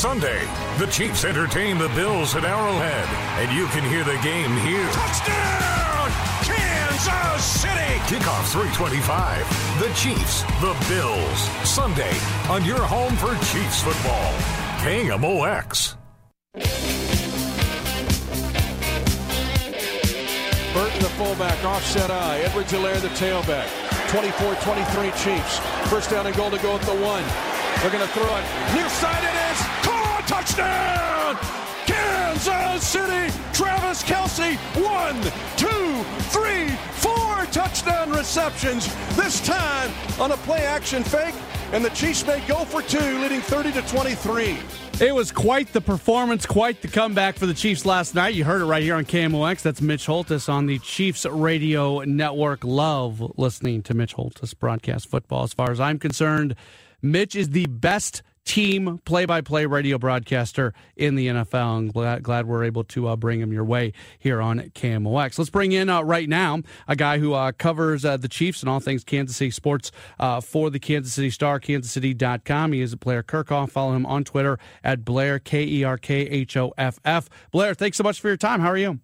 Sunday, the Chiefs entertain the Bills at Arrowhead, and you can hear the game here. Touchdown! Kansas City! Kickoff 325. The Chiefs, the Bills. Sunday on your home for Chiefs football. KMOX. Burton, the fullback, offset eye. Edwards Helaire, the tailback. 24-23 Chiefs. First down and goal to go at the one. They're going to throw it. Near side it is. Touchdown! Kansas City! Travis Kelce. One, two, three, four touchdown receptions. This time on a play action fake. And the Chiefs may go for two, leading 30 to 23. It was quite the performance, quite the comeback for the Chiefs last night. You heard it right here on KMOX. That's Mitch Holtis on the Chiefs Radio Network. Love listening to Mitch Holtis broadcast football. As far as I'm concerned, Mitch is the best team play by play radio broadcaster in the NFL. I'm glad, glad we're able to uh, bring him your way here on KMOX. Let's bring in uh, right now a guy who uh, covers uh, the Chiefs and all things Kansas City sports uh, for the Kansas City Star, kansascity.com. He is a Blair Kerkhoff. Follow him on Twitter at Blair, K E R K H O F F. Blair, thanks so much for your time. How are you?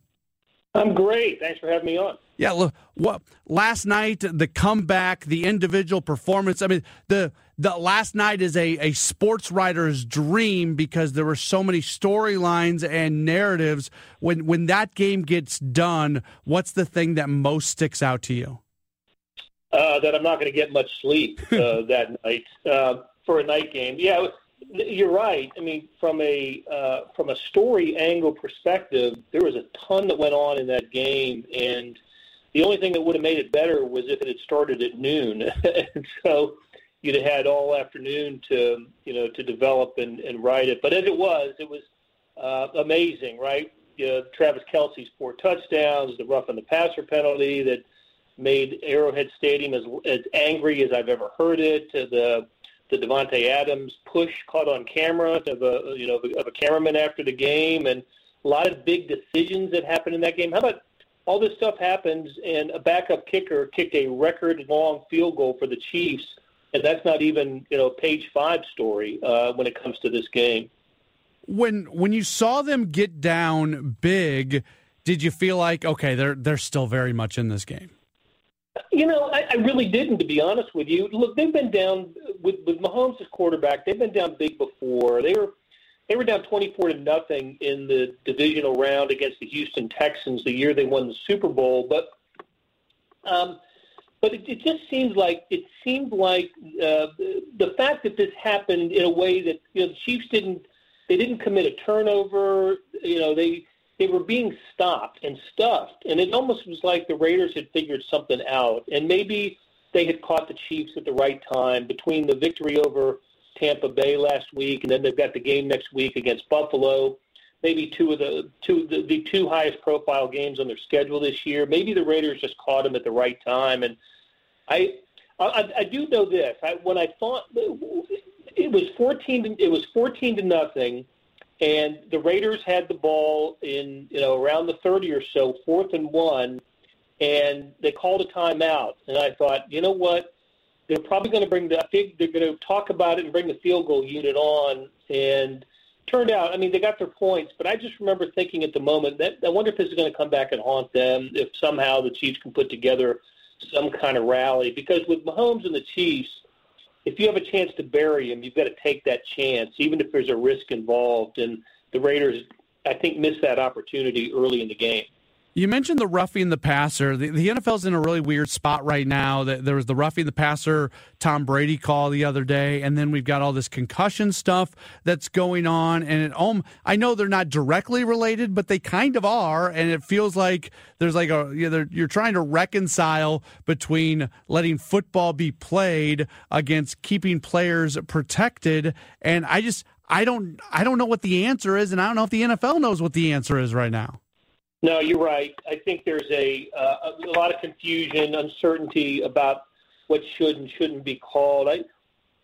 I'm great. Thanks for having me on. Yeah, look, what last night the comeback, the individual performance. I mean, the the last night is a a sports writer's dream because there were so many storylines and narratives. When when that game gets done, what's the thing that most sticks out to you? Uh, that I'm not going to get much sleep uh, that night uh, for a night game. Yeah, you're right. I mean, from a uh, from a story angle perspective, there was a ton that went on in that game, and the only thing that would have made it better was if it had started at noon. and so you'd have had all afternoon to you know to develop and, and write it. But as it was, it was uh, amazing, right? Uh, Travis Kelce's four touchdowns, the roughing the passer penalty that made Arrowhead Stadium as as angry as I've ever heard it. To the the Davante Adams push caught on camera of a you know of a cameraman after the game, and a lot of big decisions that happened in that game. How about all this stuff happens, and a backup kicker kicked a record long field goal for the Chiefs, and that's not even you know page five story uh, when it comes to this game. When when you saw them get down big, did you feel like okay, they're they're still very much in this game? You know, I, I really didn't, to be honest with you. Look, they've been down with with Mahomes as quarterback. They've been down big before. They were they were down twenty four to nothing in the divisional round against the Houston Texans the year they won the Super Bowl. But um, but it, it just seems like it seemed like uh, the fact that this happened in a way that you know the Chiefs didn't they didn't commit a turnover. You know they they were being stopped and stuffed, and it almost was like the Raiders had figured something out, and maybe they had caught the Chiefs at the right time between the victory over Tampa Bay last week, and then they've got the game next week against Buffalo. Maybe two of the two the, the two highest profile games on their schedule this year. Maybe the Raiders just caught them at the right time, and I I, I do know this. I, when I thought it was fourteen, to, it was fourteen to nothing and the Raiders had the ball in you know around the 30 or so, fourth and one, and they called a timeout. And I thought, you know what? They're probably going to bring the. I think they're going to talk about it and bring the field goal unit on. And turned out, I mean, they got their points, but I just remember thinking at the moment that I wonder if this is going to come back and haunt them. If somehow the Chiefs can put together some kind of rally, because with Mahomes and the Chiefs, if you have a chance to bury him, you've got to take that chance, even if there's a risk involved. And the Raiders, I think, missed that opportunity early in the game. You mentioned the roughing the passer. The, the NFL's in a really weird spot right now. There was the roughing the passer Tom Brady call the other day, and then we've got all this concussion stuff that's going on. And it, um, I know they're not directly related, but they kind of are. And it feels like there's like a you know, you're trying to reconcile between letting football be played against keeping players protected. And I just I don't I don't know what the answer is, and I don't know if the NFL knows what the answer is right now. No, you're right. I think there's a, uh, a lot of confusion, uncertainty about what should and shouldn't be called. I,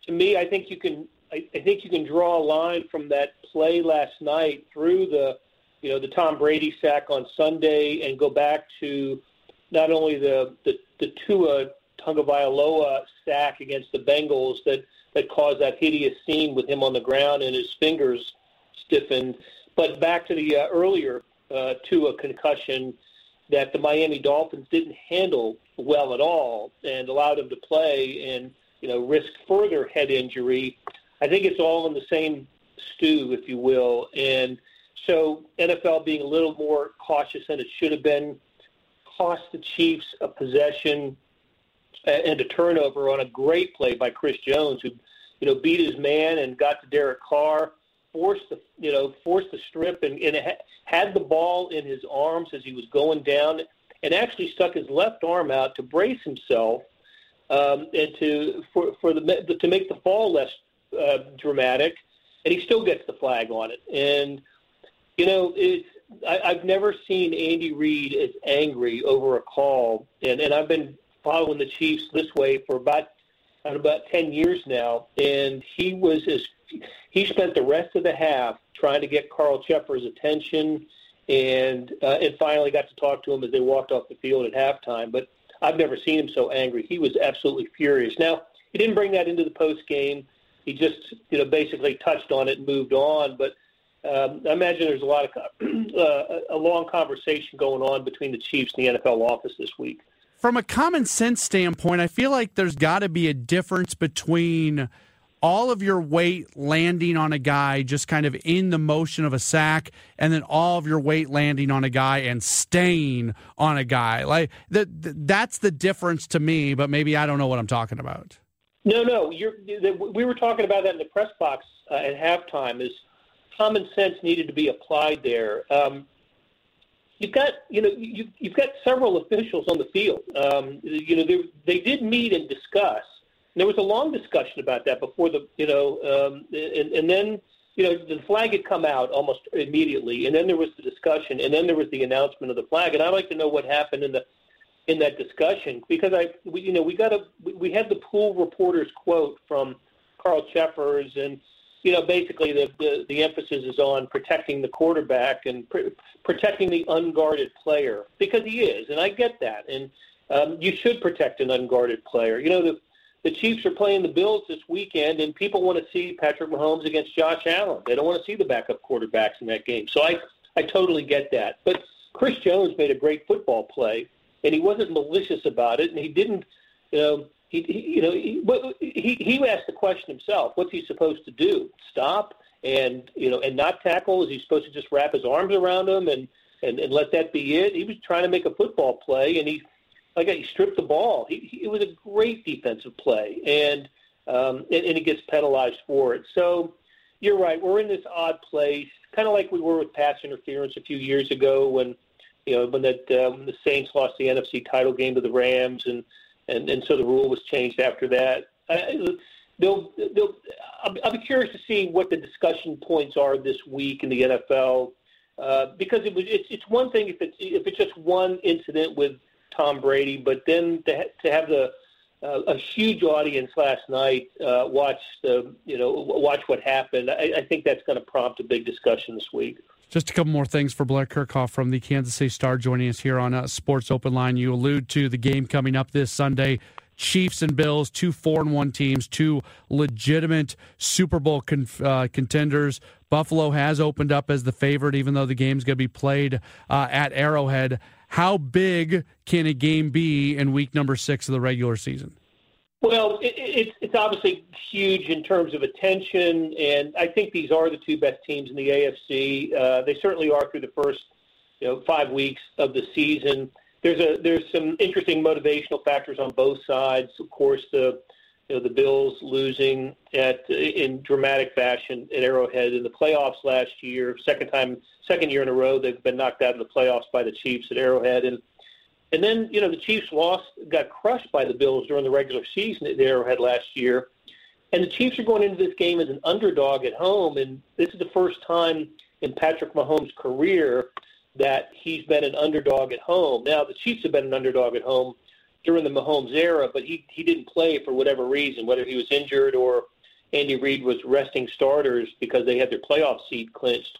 to me, I think you can. I, I think you can draw a line from that play last night through the, you know, the Tom Brady sack on Sunday, and go back to not only the the, the Tua Tagovailoa sack against the Bengals that that caused that hideous scene with him on the ground and his fingers stiffened, but back to the uh, earlier uh, to a concussion that the Miami Dolphins didn't handle well at all and allowed him to play and you know risk further head injury. I think it's all in the same stew, if you will, and so NFL being a little more cautious than it should have been cost the Chiefs a possession and a turnover on a great play by Chris Jones, who you know beat his man and got to Derek Carr forced the you know forced the strip and, and had the ball in his arms as he was going down, and actually stuck his left arm out to brace himself um, and to for for the to make the fall less uh, dramatic, and he still gets the flag on it. And you know it's I, I've never seen Andy Reid as angry over a call, and and I've been following the Chiefs this way for about about 10 years now, and he was as he spent the rest of the half trying to get Carl Cheffers' attention, and uh, and finally got to talk to him as they walked off the field at halftime. But I've never seen him so angry. He was absolutely furious. Now he didn't bring that into the post game. He just you know basically touched on it and moved on. But um, I imagine there's a lot of uh, a long conversation going on between the Chiefs and the NFL office this week. From a common sense standpoint, I feel like there's got to be a difference between all of your weight landing on a guy just kind of in the motion of a sack and then all of your weight landing on a guy and staying on a guy. Like that that's the difference to me but maybe i don't know what i'm talking about. No no we were talking about that in the press box uh, at halftime is common sense needed to be applied there. Um, you've got you know you, you've got several officials on the field. Um, you know they, they did meet and discuss there was a long discussion about that before the, you know, um, and, and then, you know, the flag had come out almost immediately, and then there was the discussion, and then there was the announcement of the flag, and I'd like to know what happened in the in that discussion because I, we, you know, we got a we had the pool reporter's quote from Carl Cheffers, and you know, basically the, the the emphasis is on protecting the quarterback and pr- protecting the unguarded player because he is, and I get that, and um, you should protect an unguarded player. You know, the the Chiefs are playing the Bills this weekend, and people want to see Patrick Mahomes against Josh Allen. They don't want to see the backup quarterbacks in that game. So I, I totally get that. But Chris Jones made a great football play, and he wasn't malicious about it, and he didn't, you know, he, he you know, he, he he asked the question himself: What's he supposed to do? Stop and you know, and not tackle? Is he supposed to just wrap his arms around him and and, and let that be it? He was trying to make a football play, and he like he stripped the ball. He, he, it was a great defensive play, and, um, and and he gets penalized for it. So you're right. We're in this odd place, kind of like we were with pass interference a few years ago when you know when that um, the Saints lost the NFC title game to the Rams, and and and so the rule was changed after that. I, they'll, they'll, I'll, I'll be curious to see what the discussion points are this week in the NFL. Uh, because it was, it's, it's one thing if it's if it's just one incident with Tom Brady, but then to, to have the uh, a huge audience last night uh, watch the you know watch what happened. I, I think that's going to prompt a big discussion this week. Just a couple more things for Blair Kerkhoff from the Kansas City Star joining us here on uh, Sports Open Line. You allude to the game coming up this Sunday. Chiefs and Bills, two four and one teams, two legitimate Super Bowl con- uh, contenders. Buffalo has opened up as the favorite, even though the game's going to be played uh, at Arrowhead. How big can a game be in week number six of the regular season? Well, it, it, it's obviously huge in terms of attention, and I think these are the two best teams in the AFC. Uh, they certainly are through the first, you know, five weeks of the season. There's a there's some interesting motivational factors on both sides. Of course, the you know the Bills losing at in dramatic fashion at Arrowhead in the playoffs last year, second time, second year in a row they've been knocked out of the playoffs by the Chiefs at Arrowhead, and and then, you know, the Chiefs lost, got crushed by the Bills during the regular season at Arrowhead last year. And the Chiefs are going into this game as an underdog at home. And this is the first time in Patrick Mahomes' career that he's been an underdog at home. Now, the Chiefs have been an underdog at home during the Mahomes era, but he, he didn't play for whatever reason, whether he was injured or Andy Reid was resting starters because they had their playoff seed clinched.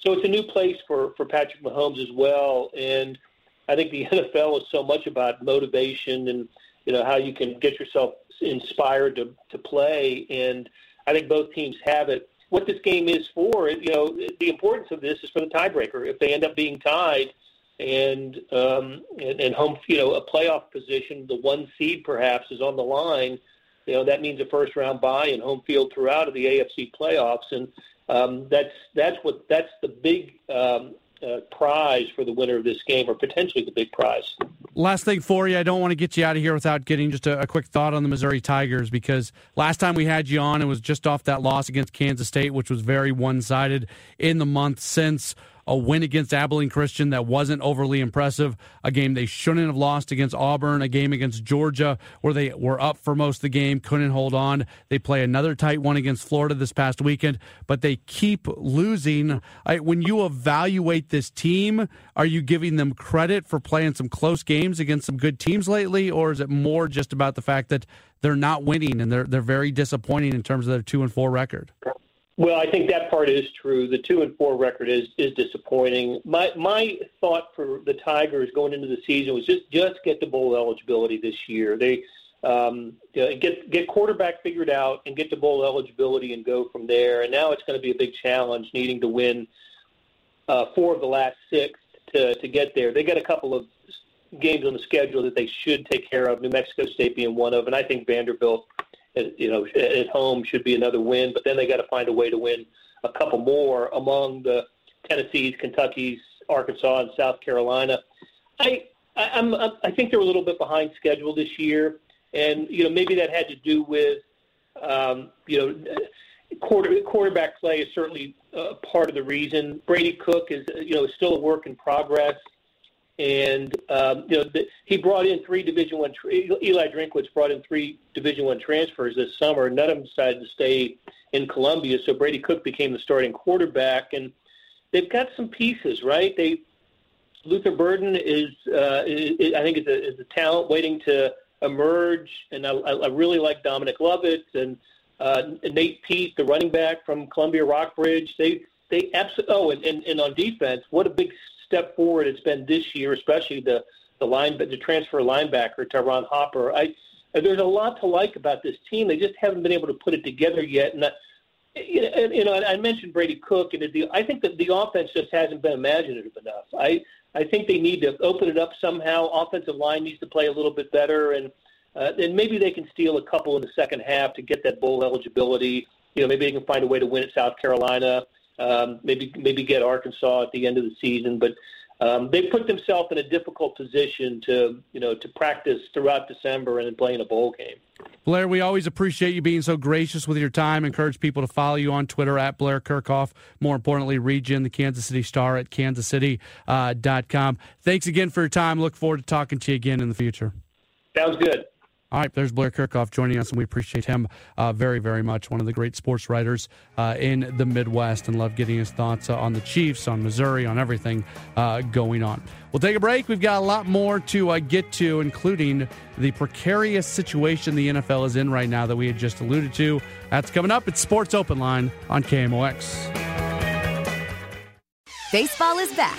So it's a new place for, for Patrick Mahomes as well. And – I think the NFL is so much about motivation and you know how you can get yourself inspired to to play, and I think both teams have it. What this game is for, you know, the importance of this is for the tiebreaker. If they end up being tied, and um, and, and home, you know, a playoff position, the one seed perhaps is on the line. You know, that means a first round bye and home field throughout of the AFC playoffs, and um, that's that's what that's the big um, uh, prize for the winner of this game, or potentially the big prize. Last thing for you, I don't want to get you out of here without getting just a, a, quick thought on the Missouri Tigers because last time we had you on, it was just off that loss against Kansas State, which was very one sided in the month since a win against Abilene Christian that wasn't overly impressive, a game they shouldn't have lost against Auburn, a game against Georgia where they were up for most of the game, couldn't hold on. They play another tight one against Florida this past weekend, but they keep losing. I, when you evaluate this team, are you giving them credit for playing some close games against some good teams lately, or is it more just about the fact that they're not winning and they're they're very disappointing in terms of their two and four record? Well, I think that part is true. The two and four record is is disappointing. My my thought for the Tigers going into the season was just just get the bowl eligibility this year. They um, get get quarterback figured out and get the bowl eligibility and go from there. And now it's going to be a big challenge, needing to win uh, four of the last six to to get there. They got a couple of games on the schedule that they should take care of. New Mexico State being one of, and I think Vanderbilt you know, at home should be another win. But then they got to find a way to win a couple more among the Tennessee's, Kentucky's, Arkansas, and South Carolina. I I'm, I think they're a little bit behind schedule this year, and you know maybe that had to do with um, you know quarter, quarterback play is certainly uh, part of the reason. Brady Cook is you know is still a work in progress and um, you know the, he brought in three Division One. Eli Drinkwitz brought in three Division One transfers this summer. None of them decided to stay in Columbia, so Brady Cook became the starting quarterback, and they've got some pieces, right? They Luther Burden is, uh, is I think, is a, is a talent waiting to emerge, and I, I really like Dominic Lovett and uh, Nate Peat, the running back from Columbia Rockbridge. They they absolutely. Oh, and, and, and on defense, what a big step forward it's been this year, especially the the line the transfer linebacker Ty'Ron Hopper. I there's a lot to like about this team. They just haven't been able to put it together yet. And, you know, I mentioned Brady Cook, and the, I think that the offense just hasn't been imaginative enough. I I think they need to open it up somehow. Offensive line needs to play a little bit better, and uh, maybe they can steal a couple in the second half to get that bowl eligibility. You know, maybe they can find a way to win at South Carolina. Um, maybe maybe get Arkansas at the end of the season, but um, they put themselves in a difficult position to you know to practice throughout December and then play in a bowl game. Blair, we always appreciate you being so gracious with your time. Encourage people to follow you on Twitter at Blair Kerkhoff. More importantly, read you in the Kansas City Star at kansascity.com. Uh, Thanks again for your time. Look forward to talking to you again in the future. Sounds good. All right, there's Blair Kerkhoff joining us, and we appreciate him uh, very, very much. One of the great sports writers uh, in the Midwest, and love getting his thoughts uh, on the Chiefs, on Missouri, on everything uh, going on. We'll take a break. We've got a lot more to uh, get to, including the precarious situation the NFL is in right now that we had just alluded to. That's coming up. It's Sports Open Line on KMOX. Baseball is back,